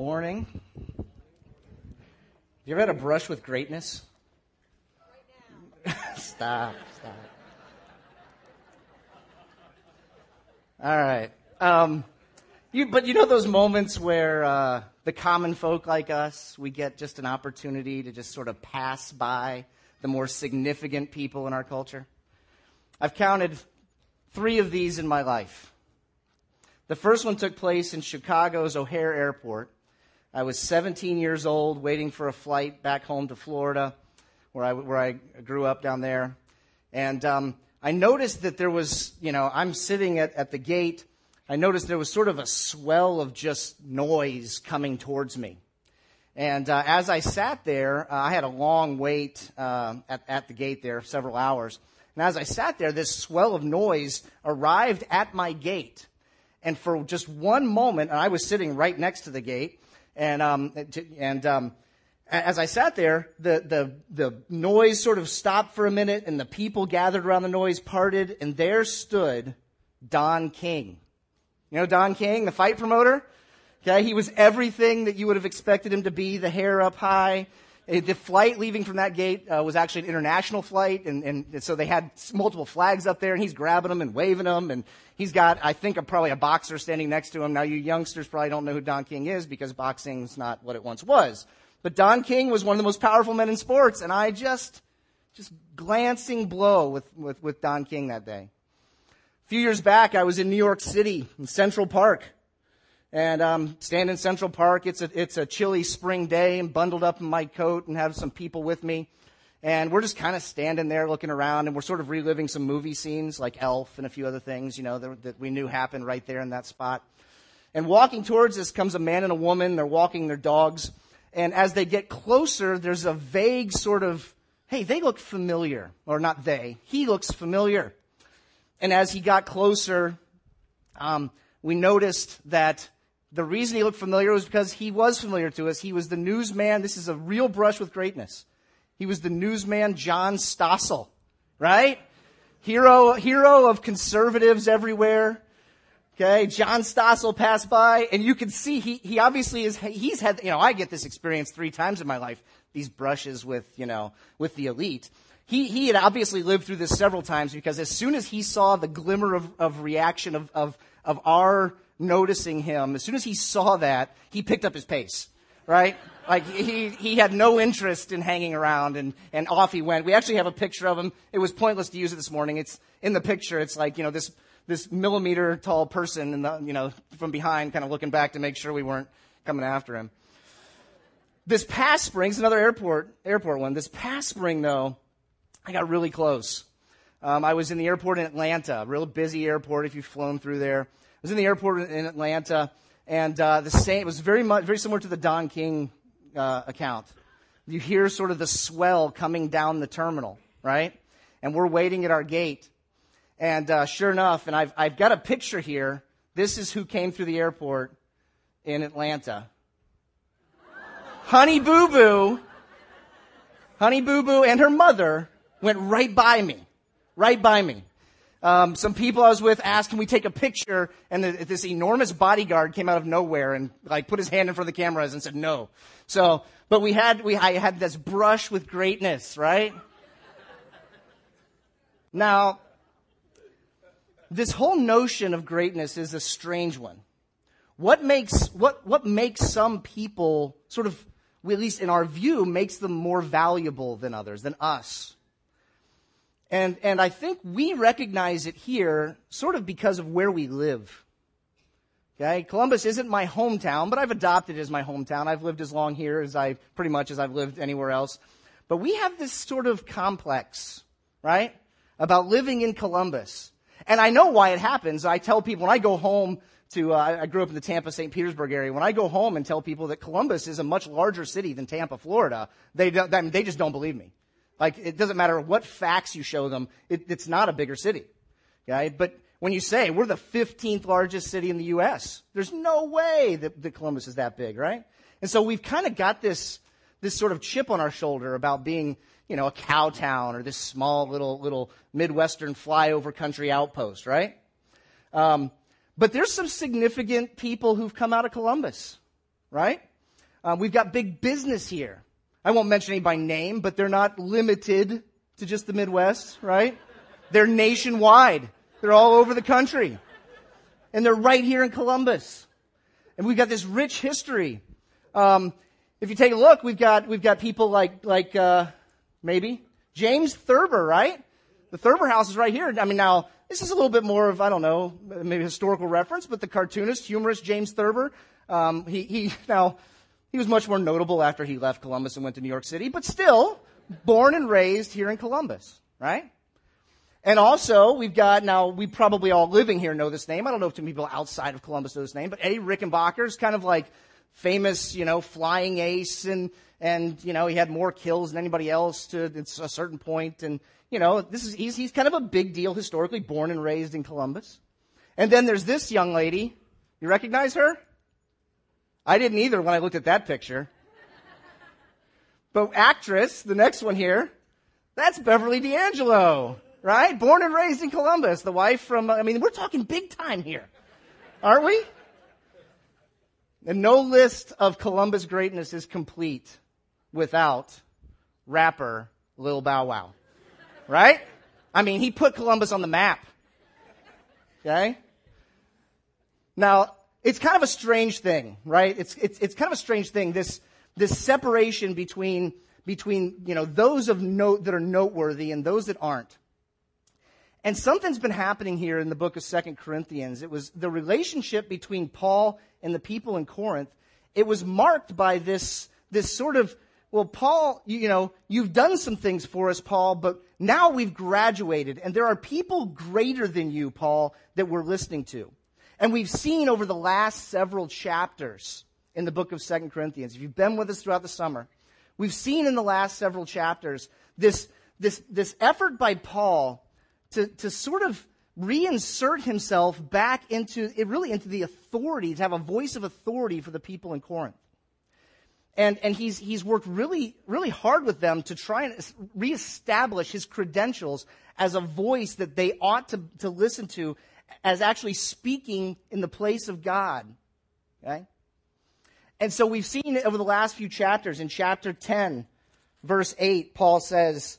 Morning. Have You ever had a brush with greatness? stop, stop. All right. Um, you, but you know those moments where uh, the common folk like us, we get just an opportunity to just sort of pass by the more significant people in our culture? I've counted three of these in my life. The first one took place in Chicago's O'Hare Airport. I was 17 years old, waiting for a flight back home to Florida, where I, where I grew up down there. And um, I noticed that there was, you know, I'm sitting at, at the gate. I noticed there was sort of a swell of just noise coming towards me. And uh, as I sat there, uh, I had a long wait uh, at, at the gate there, several hours. And as I sat there, this swell of noise arrived at my gate. And for just one moment, and I was sitting right next to the gate, and, um, and um, as I sat there, the, the, the noise sort of stopped for a minute, and the people gathered around the noise parted, and there stood Don King. You know Don King, the fight promoter? Okay, he was everything that you would have expected him to be, the hair up high, uh, the flight leaving from that gate uh, was actually an international flight, and, and, so they had multiple flags up there, and he's grabbing them and waving them, and he's got, I think, a, probably a boxer standing next to him. Now, you youngsters probably don't know who Don King is because boxing's not what it once was. But Don King was one of the most powerful men in sports, and I just, just glancing blow with, with, with Don King that day. A few years back, I was in New York City, in Central Park, and um, stand in Central Park. It's a, it's a chilly spring day. I'm bundled up in my coat and have some people with me. And we're just kind of standing there looking around and we're sort of reliving some movie scenes like Elf and a few other things, you know, that, that we knew happened right there in that spot. And walking towards us comes a man and a woman. They're walking their dogs. And as they get closer, there's a vague sort of, hey, they look familiar. Or not they. He looks familiar. And as he got closer, um, we noticed that the reason he looked familiar was because he was familiar to us. He was the newsman. This is a real brush with greatness. He was the newsman John Stossel, right? Hero, hero of conservatives everywhere. Okay, John Stossel passed by, and you can see he, he obviously is, he's had, you know, I get this experience three times in my life, these brushes with, you know, with the elite. He, he had obviously lived through this several times because as soon as he saw the glimmer of, of reaction of, of, of our noticing him, as soon as he saw that, he picked up his pace, right? Like he, he had no interest in hanging around and, and off he went. We actually have a picture of him. It was pointless to use it this morning. It's in the picture. It's like, you know, this, this millimeter tall person and the, you know, from behind kind of looking back to make sure we weren't coming after him. This past spring, another airport, airport one. This past spring though, I got really close. Um, I was in the airport in Atlanta, real busy airport if you've flown through there was in the airport in Atlanta, and uh, the same. It was very much very similar to the Don King uh, account. You hear sort of the swell coming down the terminal, right? And we're waiting at our gate, and uh, sure enough, and I've I've got a picture here. This is who came through the airport in Atlanta. Honey Boo Boo, Honey Boo Boo, and her mother went right by me, right by me. Um, some people I was with asked, "Can we take a picture?" And the, this enormous bodyguard came out of nowhere and like put his hand in front of the cameras and said no. So, but we had we I had this brush with greatness, right? now, this whole notion of greatness is a strange one. What makes what what makes some people sort of, at least in our view, makes them more valuable than others, than us? And, and I think we recognize it here sort of because of where we live. Okay? Columbus isn't my hometown, but I've adopted it as my hometown. I've lived as long here as I, pretty much as I've lived anywhere else. But we have this sort of complex, right? About living in Columbus. And I know why it happens. I tell people when I go home to, uh, I grew up in the Tampa, St. Petersburg area. When I go home and tell people that Columbus is a much larger city than Tampa, Florida, they, they just don't believe me. Like, it doesn't matter what facts you show them, it, it's not a bigger city. Okay? But when you say we're the 15th largest city in the U.S., there's no way that, that Columbus is that big, right? And so we've kind of got this, this sort of chip on our shoulder about being, you know, a cow town or this small little, little Midwestern flyover country outpost, right? Um, but there's some significant people who've come out of Columbus. right? Um, we've got big business here. I won't mention any by name, but they're not limited to just the Midwest, right? They're nationwide. They're all over the country. And they're right here in Columbus. And we've got this rich history. Um, if you take a look, we've got, we've got people like, like, uh, maybe James Thurber, right? The Thurber house is right here. I mean, now, this is a little bit more of, I don't know, maybe historical reference, but the cartoonist, humorist James Thurber, um, he, he, now, he was much more notable after he left Columbus and went to New York City, but still, born and raised here in Columbus, right? And also, we've got now, we probably all living here know this name. I don't know if too many people outside of Columbus know this name, but Eddie Rickenbacker is kind of like famous, you know, flying ace and, and, you know, he had more kills than anybody else to a certain point. And, you know, this is, he's, he's kind of a big deal historically, born and raised in Columbus. And then there's this young lady. You recognize her? I didn't either when I looked at that picture. But actress, the next one here, that's Beverly D'Angelo right? Born and raised in Columbus, the wife from, I mean, we're talking big time here, aren't we? And no list of Columbus greatness is complete without rapper Lil Bow Wow, right? I mean, he put Columbus on the map. Okay? Now, it's kind of a strange thing, right? It's, it's, it's kind of a strange thing, this, this separation between, between, you know, those of note that are noteworthy and those that aren't. And something's been happening here in the book of Second Corinthians. It was the relationship between Paul and the people in Corinth. It was marked by this, this sort of, well, Paul, you, you know, you've done some things for us, Paul, but now we've graduated and there are people greater than you, Paul, that we're listening to. And we've seen over the last several chapters in the book of Second Corinthians, if you've been with us throughout the summer, we've seen in the last several chapters this, this, this effort by Paul to, to sort of reinsert himself back into it really into the authority to have a voice of authority for the people in corinth. And and he's he's worked really really hard with them to try and reestablish his credentials as a voice that they ought to, to listen to as actually speaking in the place of god okay and so we've seen over the last few chapters in chapter 10 verse 8 paul says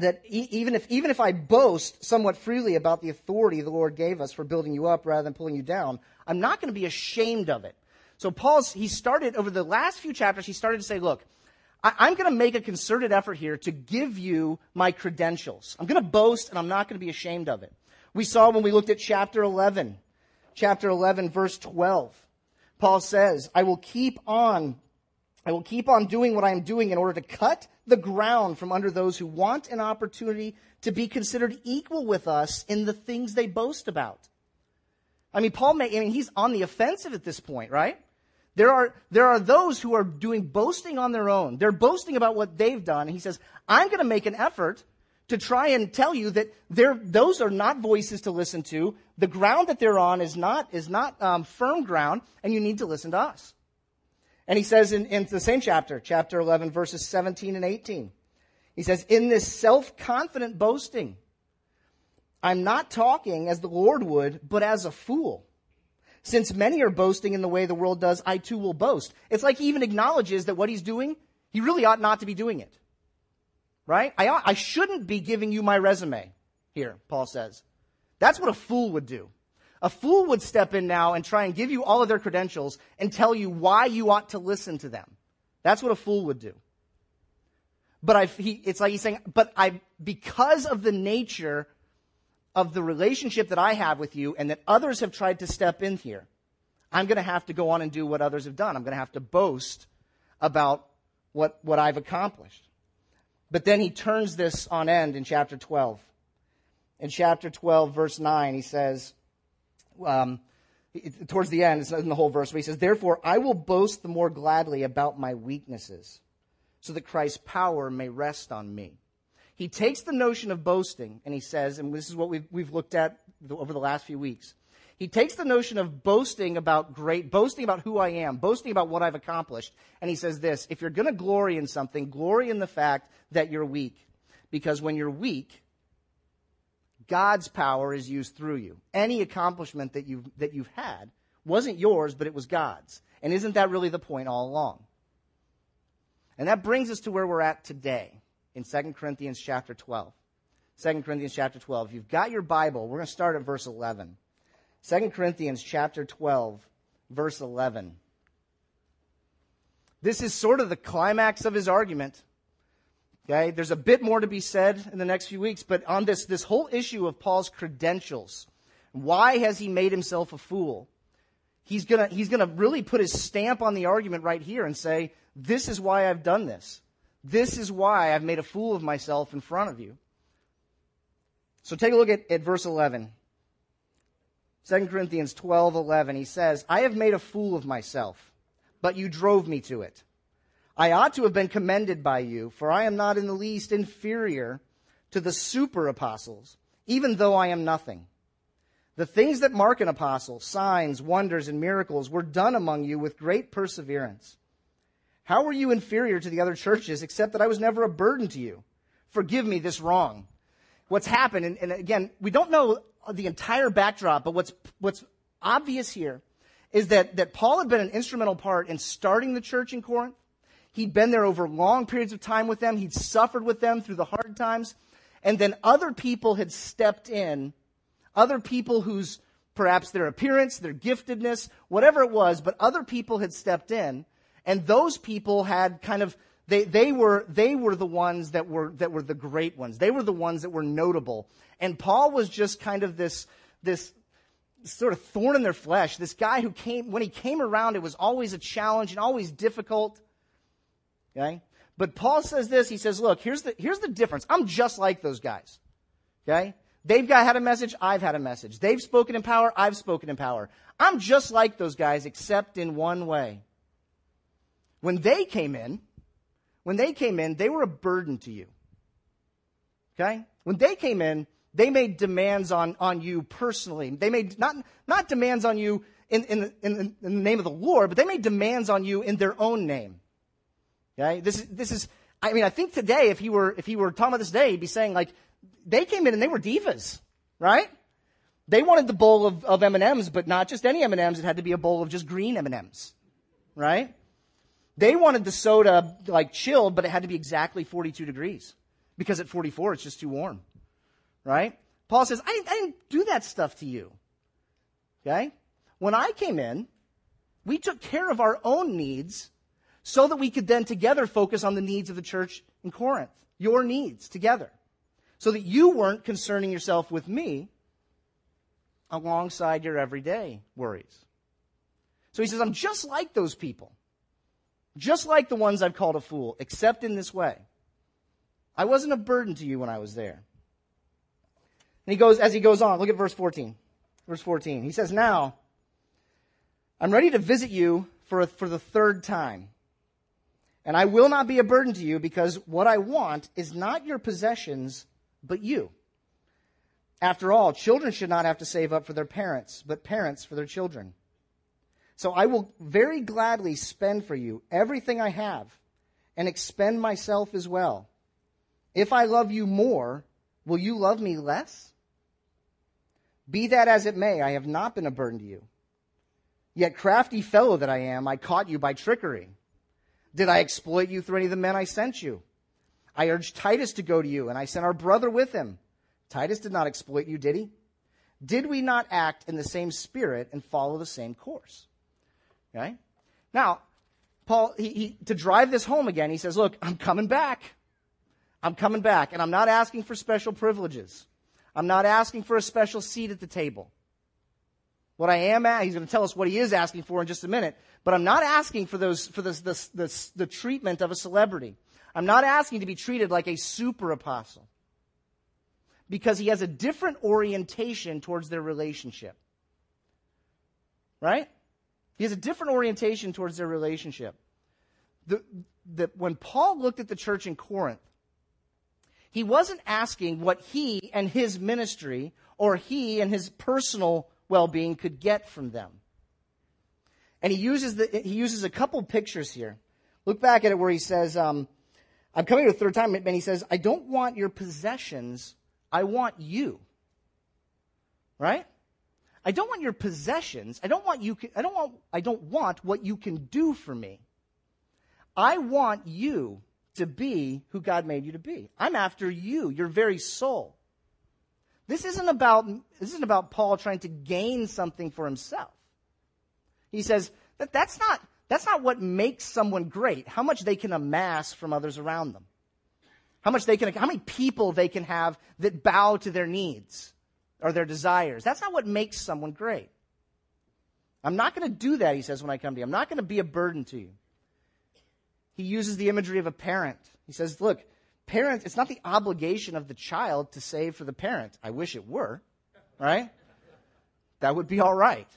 that even if, even if I boast somewhat freely about the authority the Lord gave us for building you up rather than pulling you down, I'm not going to be ashamed of it. So Paul's, he started, over the last few chapters, he started to say, look, I, am going to make a concerted effort here to give you my credentials. I'm going to boast and I'm not going to be ashamed of it. We saw when we looked at chapter 11, chapter 11, verse 12. Paul says, I will keep on I will keep on doing what I am doing in order to cut the ground from under those who want an opportunity to be considered equal with us in the things they boast about. I mean, Paul may, I mean, he's on the offensive at this point, right? There are, there are those who are doing boasting on their own. They're boasting about what they've done. And he says, I'm going to make an effort to try and tell you that those are not voices to listen to. The ground that they're on is not, is not um, firm ground, and you need to listen to us. And he says in, in the same chapter, chapter 11, verses 17 and 18, he says, In this self confident boasting, I'm not talking as the Lord would, but as a fool. Since many are boasting in the way the world does, I too will boast. It's like he even acknowledges that what he's doing, he really ought not to be doing it. Right? I, I shouldn't be giving you my resume here, Paul says. That's what a fool would do. A fool would step in now and try and give you all of their credentials and tell you why you ought to listen to them. That's what a fool would do. But I, he, it's like he's saying, but I, because of the nature of the relationship that I have with you and that others have tried to step in here, I'm going to have to go on and do what others have done. I'm going to have to boast about what, what I've accomplished. But then he turns this on end in chapter 12. In chapter 12, verse 9, he says, um, towards the end, it's in the whole verse, he says, Therefore, I will boast the more gladly about my weaknesses, so that Christ's power may rest on me. He takes the notion of boasting, and he says, and this is what we've, we've looked at over the last few weeks. He takes the notion of boasting about great, boasting about who I am, boasting about what I've accomplished, and he says this if you're going to glory in something, glory in the fact that you're weak. Because when you're weak, God's power is used through you. Any accomplishment that you've, that you've had wasn't yours, but it was God's. And isn't that really the point all along? And that brings us to where we're at today in 2 Corinthians chapter 12. 2 Corinthians chapter 12. If you've got your Bible, we're going to start at verse 11. 2 Corinthians chapter 12, verse 11. This is sort of the climax of his argument. Okay, there's a bit more to be said in the next few weeks, but on this, this whole issue of Paul's credentials, why has he made himself a fool? He's gonna, he's gonna really put his stamp on the argument right here and say, this is why I've done this. This is why I've made a fool of myself in front of you. So take a look at, at verse 11. 2 Corinthians 12, 11. He says, I have made a fool of myself, but you drove me to it. I ought to have been commended by you, for I am not in the least inferior to the super apostles, even though I am nothing. The things that mark an apostle, signs, wonders, and miracles, were done among you with great perseverance. How were you inferior to the other churches, except that I was never a burden to you? Forgive me this wrong. What's happened, and, and again, we don't know the entire backdrop, but what's, what's obvious here is that, that Paul had been an instrumental part in starting the church in Corinth. He'd been there over long periods of time with them. He'd suffered with them through the hard times. And then other people had stepped in, other people whose perhaps their appearance, their giftedness, whatever it was, but other people had stepped in. And those people had kind of they, they, were, they were the ones that were, that were the great ones. They were the ones that were notable. And Paul was just kind of this, this sort of thorn in their flesh. This guy who came, when he came around, it was always a challenge and always difficult. Okay? But Paul says this. He says, look, here's the, here's the difference. I'm just like those guys. Okay? They've got, had a message. I've had a message. They've spoken in power. I've spoken in power. I'm just like those guys, except in one way. When they came in, when they came in, they were a burden to you. Okay? When they came in, they made demands on, on you personally. They made not, not demands on you in, in, in, in the name of the Lord, but they made demands on you in their own name. Okay? This is, this is, I mean, I think today, if he were, if he were talking about this today, he'd be saying like, they came in and they were divas, right? They wanted the bowl of, of M&Ms, but not just any M&Ms. It had to be a bowl of just green M&Ms, right? They wanted the soda like chilled, but it had to be exactly 42 degrees because at 44 it's just too warm, right? Paul says, I didn't, I didn't do that stuff to you. Okay? When I came in, we took care of our own needs so that we could then together focus on the needs of the church in Corinth, your needs together, so that you weren't concerning yourself with me alongside your everyday worries. So he says, I'm just like those people, just like the ones I've called a fool, except in this way. I wasn't a burden to you when I was there. And he goes, as he goes on, look at verse 14. Verse 14. He says, Now, I'm ready to visit you for, a, for the third time and I will not be a burden to you because what I want is not your possessions, but you. After all, children should not have to save up for their parents, but parents for their children. So I will very gladly spend for you everything I have and expend myself as well. If I love you more, will you love me less? Be that as it may, I have not been a burden to you. Yet, crafty fellow that I am, I caught you by trickery. Did I exploit you through any of the men I sent you? I urged Titus to go to you, and I sent our brother with him. Titus did not exploit you, did he? Did we not act in the same spirit and follow the same course? Okay? Now, Paul, he, he, to drive this home again, he says, Look, I'm coming back. I'm coming back, and I'm not asking for special privileges. I'm not asking for a special seat at the table. What I am at, he's going to tell us what he is asking for in just a minute. But I'm not asking for those, for this, this, this, the treatment of a celebrity. I'm not asking to be treated like a super apostle. Because he has a different orientation towards their relationship. Right? He has a different orientation towards their relationship. The, the, when Paul looked at the church in Corinth, he wasn't asking what he and his ministry or he and his personal well being could get from them. And he uses, the, he uses a couple pictures here. Look back at it where he says, um, I'm coming to a third time, and he says, I don't want your possessions, I want you. Right? I don't want your possessions. I don't want you I don't want I don't want what you can do for me. I want you to be who God made you to be. I'm after you, your very soul. This isn't about this isn't about Paul trying to gain something for himself. He says that that's not that's not what makes someone great. How much they can amass from others around them. How much they can how many people they can have that bow to their needs or their desires. That's not what makes someone great. I'm not going to do that, he says, when I come to you. I'm not going to be a burden to you. He uses the imagery of a parent. He says, look, parents, it's not the obligation of the child to save for the parent. I wish it were, right? That would be all right.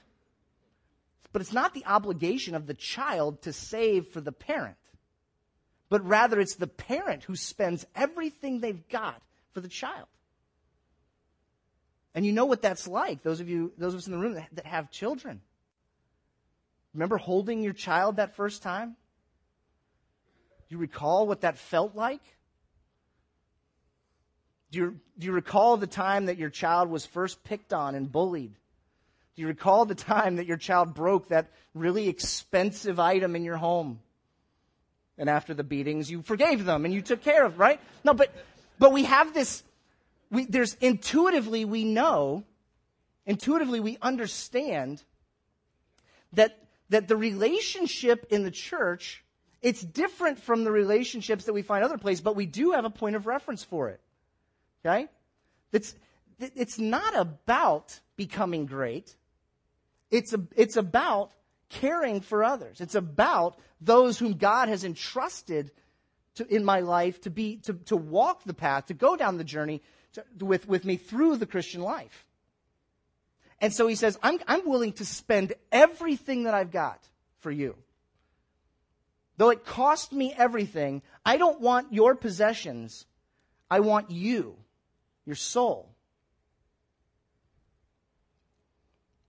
But it's not the obligation of the child to save for the parent, but rather it's the parent who spends everything they've got for the child. And you know what that's like, those of you, those of us in the room that, that have children. Remember holding your child that first time? Do you recall what that felt like? Do you, do you recall the time that your child was first picked on and bullied? Do you recall the time that your child broke that really expensive item in your home? And after the beatings, you forgave them and you took care of, right? No, but, but we have this we, there's intuitively we know, intuitively we understand that, that the relationship in the church, it's different from the relationships that we find other places, but we do have a point of reference for it. Okay? It's, it's not about becoming great. It's, a, it's about caring for others. It's about those whom God has entrusted to, in my life to be to, to walk the path, to go down the journey, with, with me through the Christian life. And so he says, I'm, I'm willing to spend everything that I've got for you. Though it cost me everything, I don't want your possessions. I want you, your soul.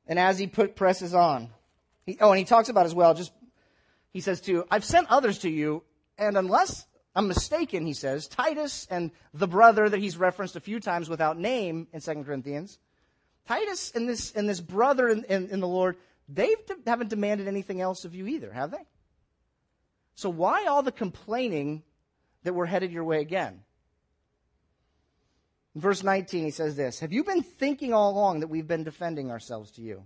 And as he put, presses on, he, oh, and he talks about as well, just, he says too, I've sent others to you, and unless I'm mistaken, he says, Titus and the brother that he's referenced a few times without name in 2 Corinthians, Titus and this, and this brother in, in, in the Lord, they haven't demanded anything else of you either, have they? So why all the complaining that we're headed your way again? In verse 19, he says this Have you been thinking all along that we've been defending ourselves to you?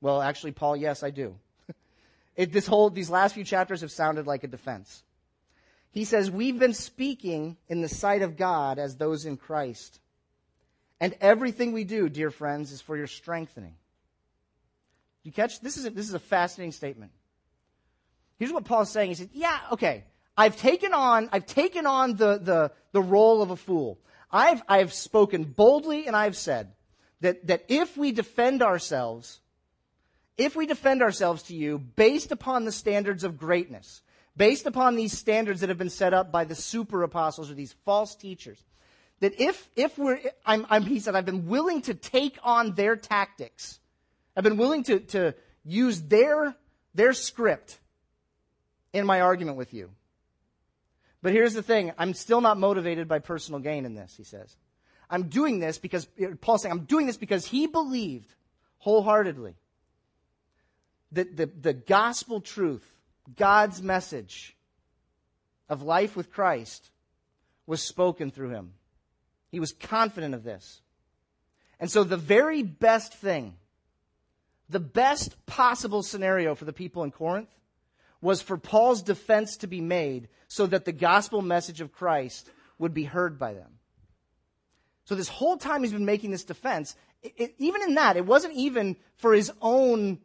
Well, actually, Paul, yes, I do. it, this whole, these last few chapters have sounded like a defense. He says, We've been speaking in the sight of God as those in Christ. And everything we do, dear friends, is for your strengthening. You catch? This is a, this is a fascinating statement. Here's what Paul's saying. He said, Yeah, okay. I've taken on, I've taken on the, the, the role of a fool. I've, I've spoken boldly and I've said that, that if we defend ourselves, if we defend ourselves to you based upon the standards of greatness, based upon these standards that have been set up by the super apostles or these false teachers, that if, if we're, I'm, I'm, he said, I've been willing to take on their tactics. I've been willing to, to use their, their script in my argument with you. But here's the thing I'm still not motivated by personal gain in this, he says. I'm doing this because, Paul's saying, I'm doing this because he believed wholeheartedly that the, the gospel truth God's message of life with Christ was spoken through him. He was confident of this. And so, the very best thing, the best possible scenario for the people in Corinth was for Paul's defense to be made so that the gospel message of Christ would be heard by them. So, this whole time he's been making this defense, it, it, even in that, it wasn't even for his own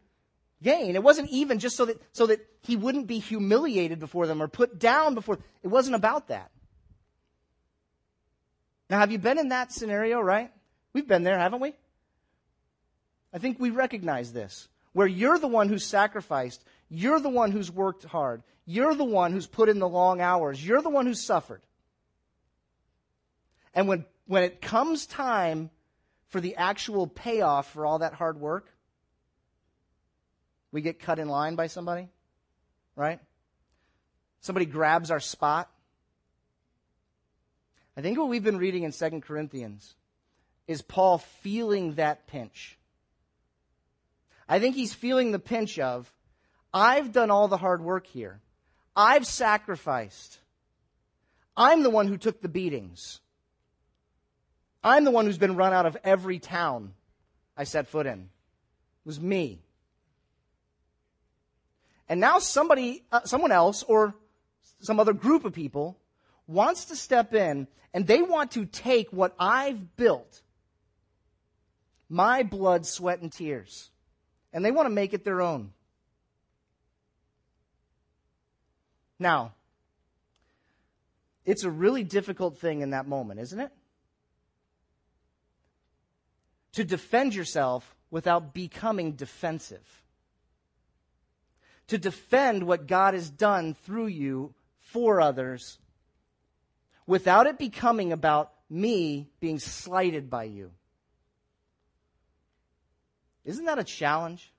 gain. It wasn't even just so that, so that he wouldn't be humiliated before them or put down before. It wasn't about that. Now, have you been in that scenario, right? We've been there, haven't we? I think we recognize this. Where you're the one who's sacrificed, you're the one who's worked hard, you're the one who's put in the long hours, you're the one who's suffered. And when, when it comes time for the actual payoff for all that hard work, we get cut in line by somebody, right? Somebody grabs our spot. I think what we've been reading in 2 Corinthians is Paul feeling that pinch. I think he's feeling the pinch of, I've done all the hard work here. I've sacrificed. I'm the one who took the beatings. I'm the one who's been run out of every town I set foot in. It was me. And now somebody, uh, someone else, or some other group of people wants to step in and they want to take what I've built, my blood, sweat, and tears, and they want to make it their own. Now, it's a really difficult thing in that moment, isn't it? To defend yourself without becoming defensive. To defend what God has done through you for others without it becoming about me being slighted by you. Isn't that a challenge?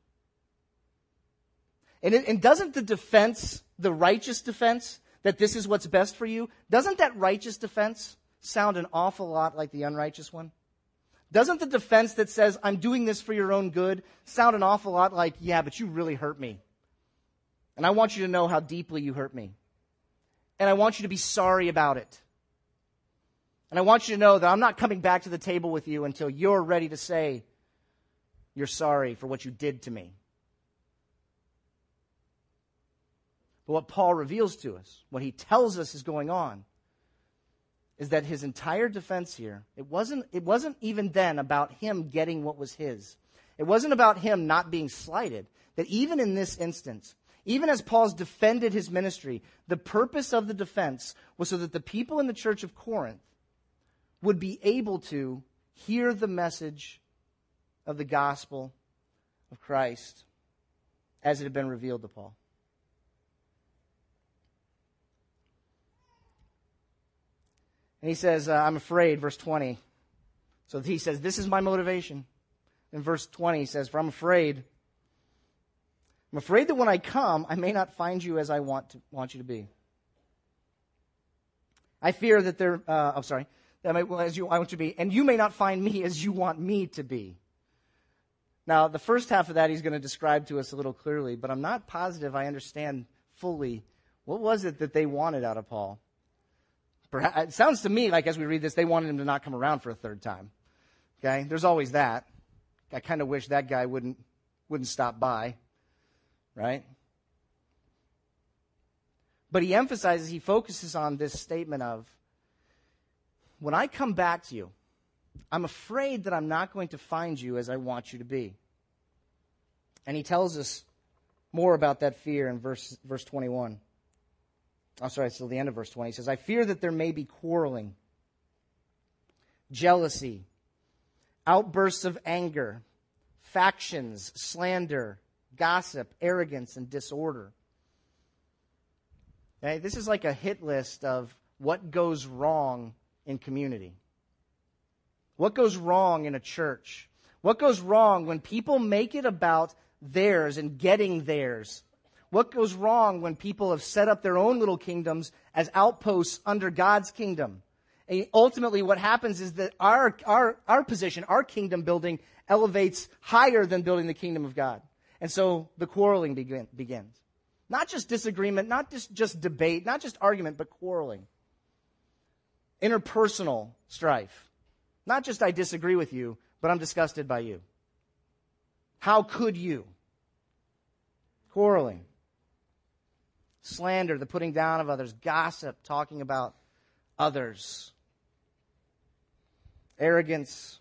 And, it, and doesn't the defense, the righteous defense, that this is what's best for you, doesn't that righteous defense sound an awful lot like the unrighteous one? Doesn't the defense that says, I'm doing this for your own good, sound an awful lot like, yeah, but you really hurt me. And I want you to know how deeply you hurt me. And I want you to be sorry about it. And I want you to know that I'm not coming back to the table with you until you're ready to say you're sorry for what you did to me. But what Paul reveals to us, what he tells us is going on, is that his entire defense here, it wasn't, it wasn't even then about him getting what was his. It wasn't about him not being slighted. That even in this instance, even as Paul's defended his ministry, the purpose of the defense was so that the people in the church of Corinth would be able to hear the message of the gospel of Christ as it had been revealed to Paul. And he says, uh, I'm afraid, verse 20. So he says, This is my motivation. In verse 20, he says, For I'm afraid. I'm afraid that when I come, I may not find you as I want, to, want you to be. I fear that there, uh, I'm sorry, that I, as you, I want you to be, and you may not find me as you want me to be. Now, the first half of that he's going to describe to us a little clearly, but I'm not positive I understand fully what was it that they wanted out of Paul. Perhaps, it sounds to me like as we read this, they wanted him to not come around for a third time. Okay, there's always that. I kind of wish that guy wouldn't wouldn't stop by, right? But he emphasizes, he focuses on this statement of, when I come back to you, I'm afraid that I'm not going to find you as I want you to be. And he tells us more about that fear in verse, verse 21. I'm sorry, it's still the end of verse 20. He says, I fear that there may be quarreling, jealousy, outbursts of anger, factions, slander, gossip, arrogance, and disorder. Okay? This is like a hit list of what goes wrong in community. What goes wrong in a church? What goes wrong when people make it about theirs and getting theirs what goes wrong when people have set up their own little kingdoms as outposts under God's kingdom? And ultimately, what happens is that our, our, our position, our kingdom building, elevates higher than building the kingdom of God. And so the quarreling begin, begins. Not just disagreement, not just, just debate, not just argument, but quarreling. Interpersonal strife. Not just I disagree with you, but I'm disgusted by you. How could you? Quarreling slander, the putting down of others, gossip, talking about others, arrogance.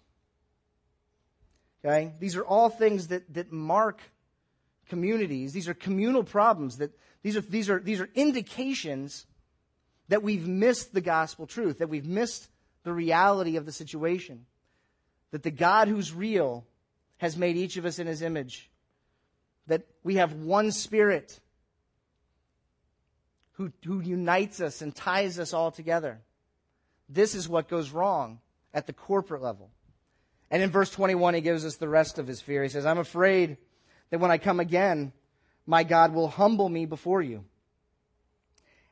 Okay? These are all things that, that mark communities. These are communal problems. That these are, these, are, these are indications that we've missed the gospel truth, that we've missed the reality of the situation. That the God who's real has made each of us in his image. That we have one spirit who, who unites us and ties us all together. This is what goes wrong at the corporate level. And in verse 21, he gives us the rest of his fear. He says, I'm afraid that when I come again, my God will humble me before you.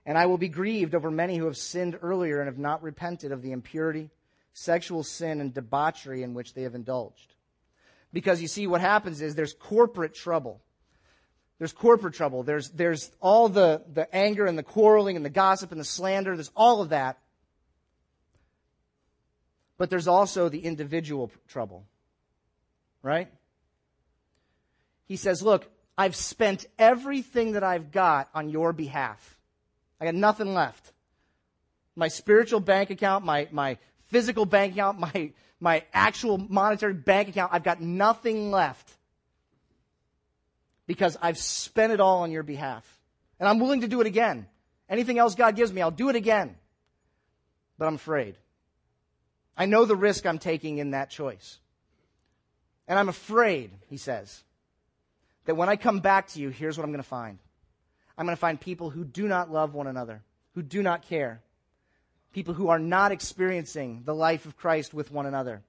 And I will be grieved over many who have sinned earlier and have not repented of the impurity, sexual sin, and debauchery in which they have indulged. Because you see, what happens is there's corporate trouble. There's corporate trouble. There's, there's all the, the anger and the quarreling and the gossip and the slander. There's all of that. But there's also the individual trouble. Right? He says, Look, I've spent everything that I've got on your behalf. I got nothing left. My spiritual bank account, my, my physical bank account, my, my actual monetary bank account, I've got nothing left because I've spent it all on your behalf. And I'm willing to do it again. Anything else God gives me, I'll do it again. But I'm afraid. I know the risk I'm taking in that choice. And I'm afraid, he says, that when I come back to you, here's what I'm going to find. I'm going to find people who do not love one another, who do not care, people who are not experiencing the life of Christ with one another.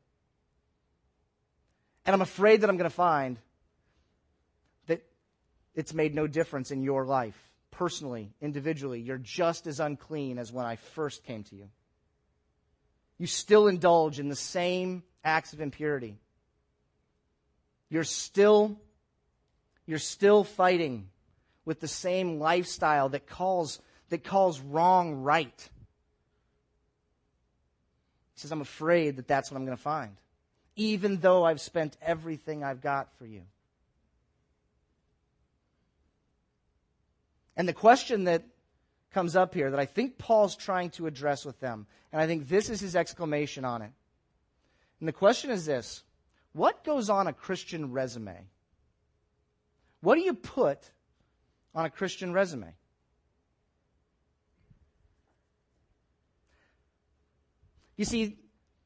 And I'm afraid that I'm going to find that it's made no difference in your life. Personally, individually, you're just as unclean as when I first came to you. You still indulge in the same acts of impurity. You're still, you're still fighting with the same lifestyle that calls, that calls wrong right. He says, I'm afraid that that's what I'm going to find, even though I've spent everything I've got for you. And the question that comes up here that I think Paul's trying to address with them, and I think this is his exclamation on it. And the question is this What goes on a Christian resume? What do you put on a Christian resume? You see,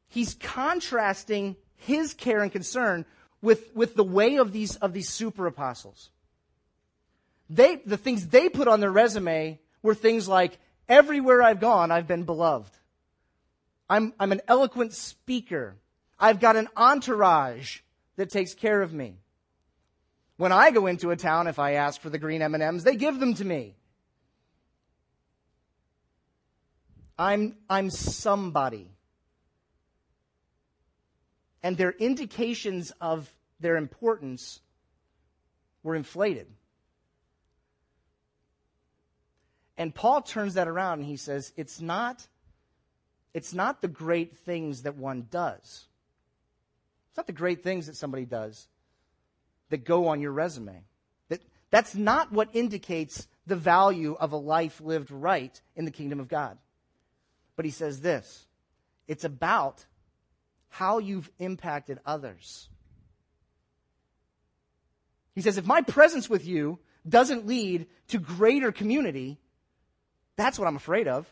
he's contrasting his care and concern with, with the way of these, of these super apostles. They, the things they put on their resume were things like, everywhere I've gone, I've been beloved. I'm, I'm an eloquent speaker. I've got an entourage that takes care of me. When I go into a town, if I ask for the green M&Ms, they give them to me. I'm, I'm somebody. And their indications of their importance were inflated. And Paul turns that around and he says, it's not, it's not the great things that one does. It's not the great things that somebody does that go on your resume. That, that's not what indicates the value of a life lived right in the kingdom of God. But he says this it's about how you've impacted others. He says, if my presence with you doesn't lead to greater community, that's what I'm afraid of.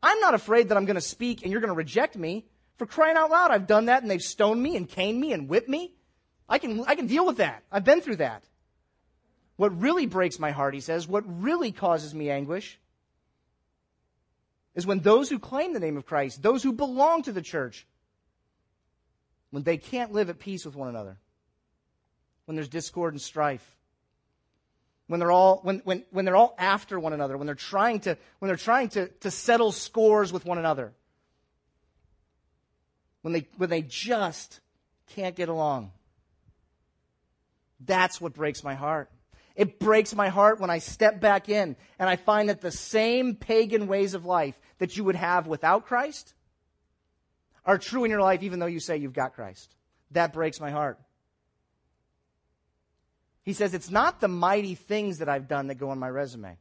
I'm not afraid that I'm going to speak and you're going to reject me. For crying out loud, I've done that and they've stoned me and caned me and whipped me. I can, I can deal with that. I've been through that. What really breaks my heart, he says, what really causes me anguish is when those who claim the name of Christ, those who belong to the church, when they can't live at peace with one another, when there's discord and strife, when they're all when, when, when they're all after one another when they're trying to when they're trying to, to settle scores with one another when they when they just can't get along that's what breaks my heart it breaks my heart when i step back in and i find that the same pagan ways of life that you would have without christ are true in your life even though you say you've got christ that breaks my heart he says, It's not the mighty things that I've done that go on my resume,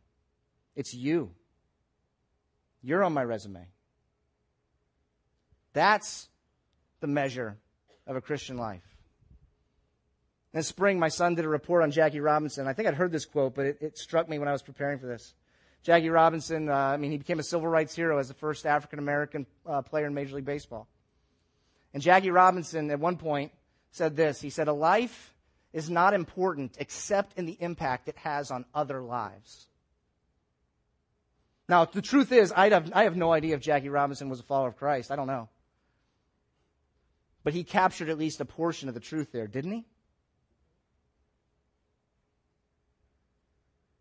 it's you. You're on my resume. That's the measure of a Christian life. In the spring, my son did a report on Jackie Robinson. I think I'd heard this quote, but it, it struck me when I was preparing for this. Jackie Robinson, uh, I mean, he became a civil rights hero as the first African American uh, player in Major League Baseball. And Jackie Robinson, at one point, said this He said, A life is not important except in the impact it has on other lives. Now, the truth is, I have, I have no idea if Jackie Robinson was a follower of Christ. I don't know. But he captured at least a portion of the truth there, didn't he?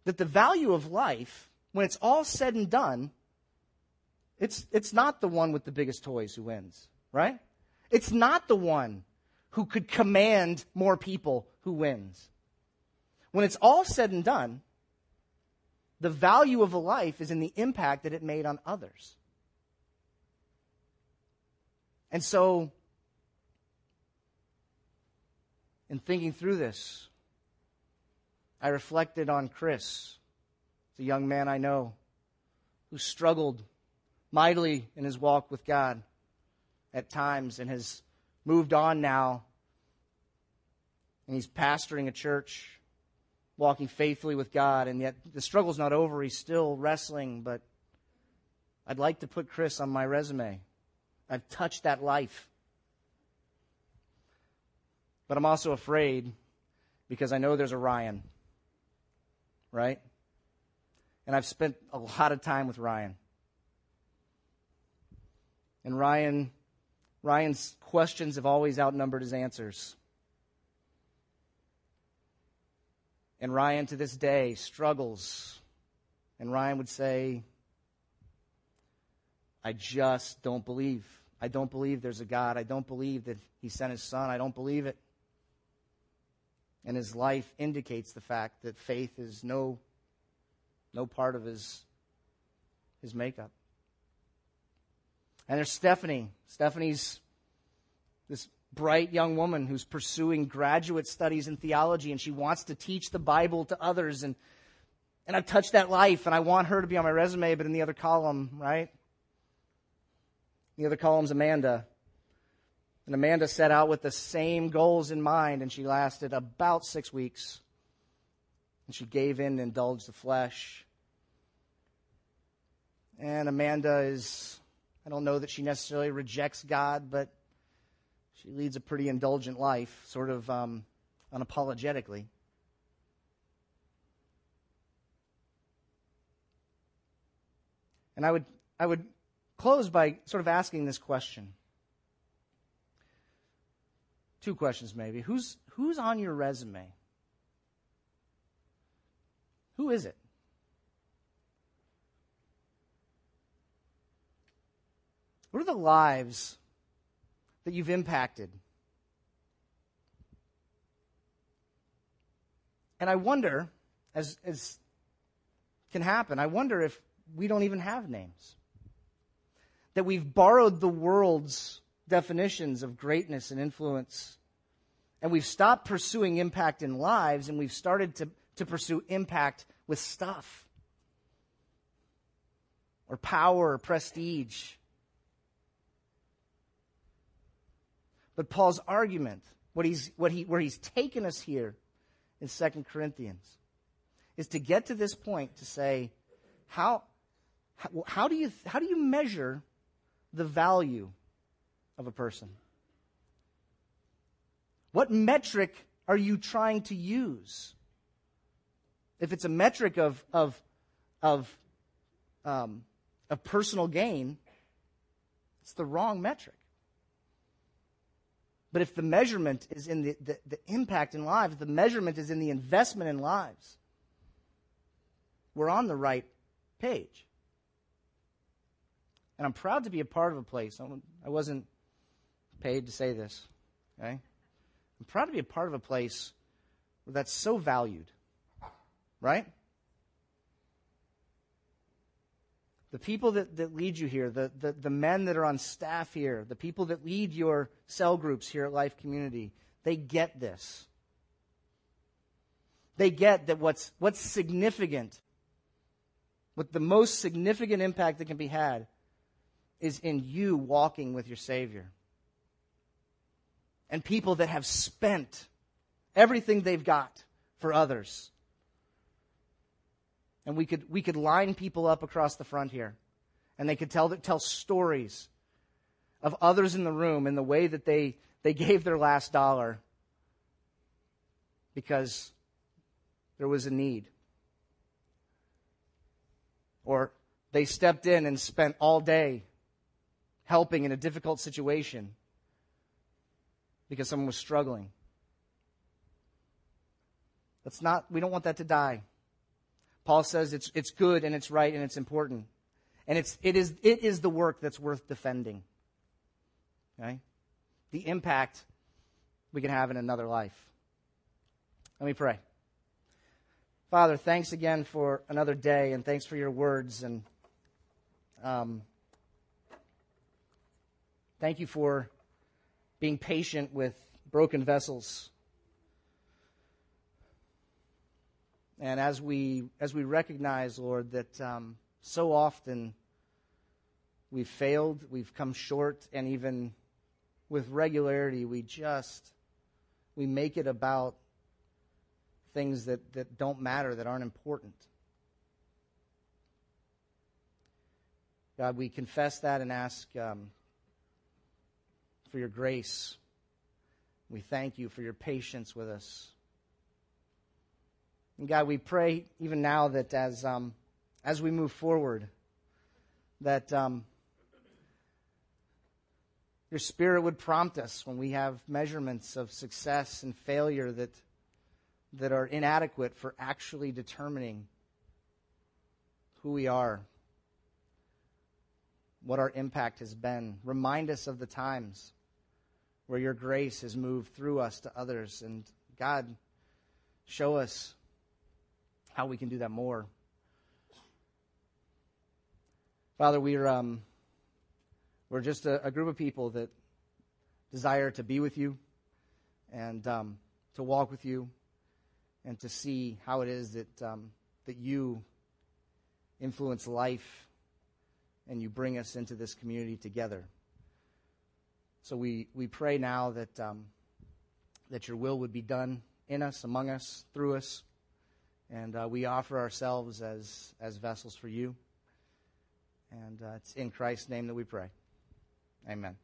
That the value of life, when it's all said and done, it's, it's not the one with the biggest toys who wins, right? It's not the one who could command more people who wins. When it's all said and done, the value of a life is in the impact that it made on others. And so, in thinking through this, I reflected on Chris, the young man I know who struggled mightily in his walk with God at times and has moved on now. And he's pastoring a church, walking faithfully with God, and yet the struggle's not over. He's still wrestling, but I'd like to put Chris on my resume. I've touched that life. But I'm also afraid because I know there's a Ryan, right? And I've spent a lot of time with Ryan. And Ryan, Ryan's questions have always outnumbered his answers. And Ryan to this day struggles. And Ryan would say, I just don't believe. I don't believe there's a God. I don't believe that he sent his son. I don't believe it. And his life indicates the fact that faith is no, no part of his, his makeup. And there's Stephanie. Stephanie's this bright young woman who's pursuing graduate studies in theology and she wants to teach the Bible to others. And, and I've touched that life and I want her to be on my resume, but in the other column, right? The other column's Amanda. And Amanda set out with the same goals in mind and she lasted about six weeks. And she gave in and indulged the flesh. And Amanda is I don't know that she necessarily rejects God, but she leads a pretty indulgent life, sort of um, unapologetically. And I would, I would close by sort of asking this question. Two questions, maybe. Who's, who's on your resume? Who is it? What are the lives that you've impacted? And I wonder, as, as can happen, I wonder if we don't even have names. That we've borrowed the world's definitions of greatness and influence, and we've stopped pursuing impact in lives, and we've started to, to pursue impact with stuff, or power, or prestige. But Paul's argument, what he's, what he, where he's taken us here in 2 Corinthians, is to get to this point to say, how, how, how, do you, how do you measure the value of a person? What metric are you trying to use? If it's a metric of, of, of, um, of personal gain, it's the wrong metric. But if the measurement is in the, the, the impact in lives, the measurement is in the investment in lives, we're on the right page. And I'm proud to be a part of a place. I wasn't paid to say this. Okay? I'm proud to be a part of a place where that's so valued. Right? the people that, that lead you here, the, the, the men that are on staff here, the people that lead your cell groups here at Life Community, they get this. They get that what's, what's significant, what the most significant impact that can be had is in you walking with your Savior. And people that have spent everything they've got for others and we could, we could line people up across the front here. And they could tell, tell stories of others in the room and the way that they, they gave their last dollar because there was a need. Or they stepped in and spent all day helping in a difficult situation because someone was struggling. That's not, we don't want that to die. Paul says it's, it's good and it's right and it's important. And it's, it, is, it is the work that's worth defending. Okay? The impact we can have in another life. Let me pray. Father, thanks again for another day, and thanks for your words. And um, thank you for being patient with broken vessels. And as we as we recognize, Lord, that um, so often we've failed, we've come short, and even with regularity, we just we make it about things that, that don't matter, that aren't important. God, we confess that and ask um, for your grace. We thank you for your patience with us. And God, we pray even now that as, um, as we move forward, that um, your Spirit would prompt us when we have measurements of success and failure that, that are inadequate for actually determining who we are, what our impact has been. Remind us of the times where your grace has moved through us to others. And God, show us how we can do that more. Father, we're, um, we're just a, a, group of people that desire to be with you and um, to walk with you and to see how it is that, um, that you influence life and you bring us into this community together. So we, we pray now that, um, that your will would be done in us, among us, through us. And uh, we offer ourselves as, as vessels for you. And uh, it's in Christ's name that we pray. Amen.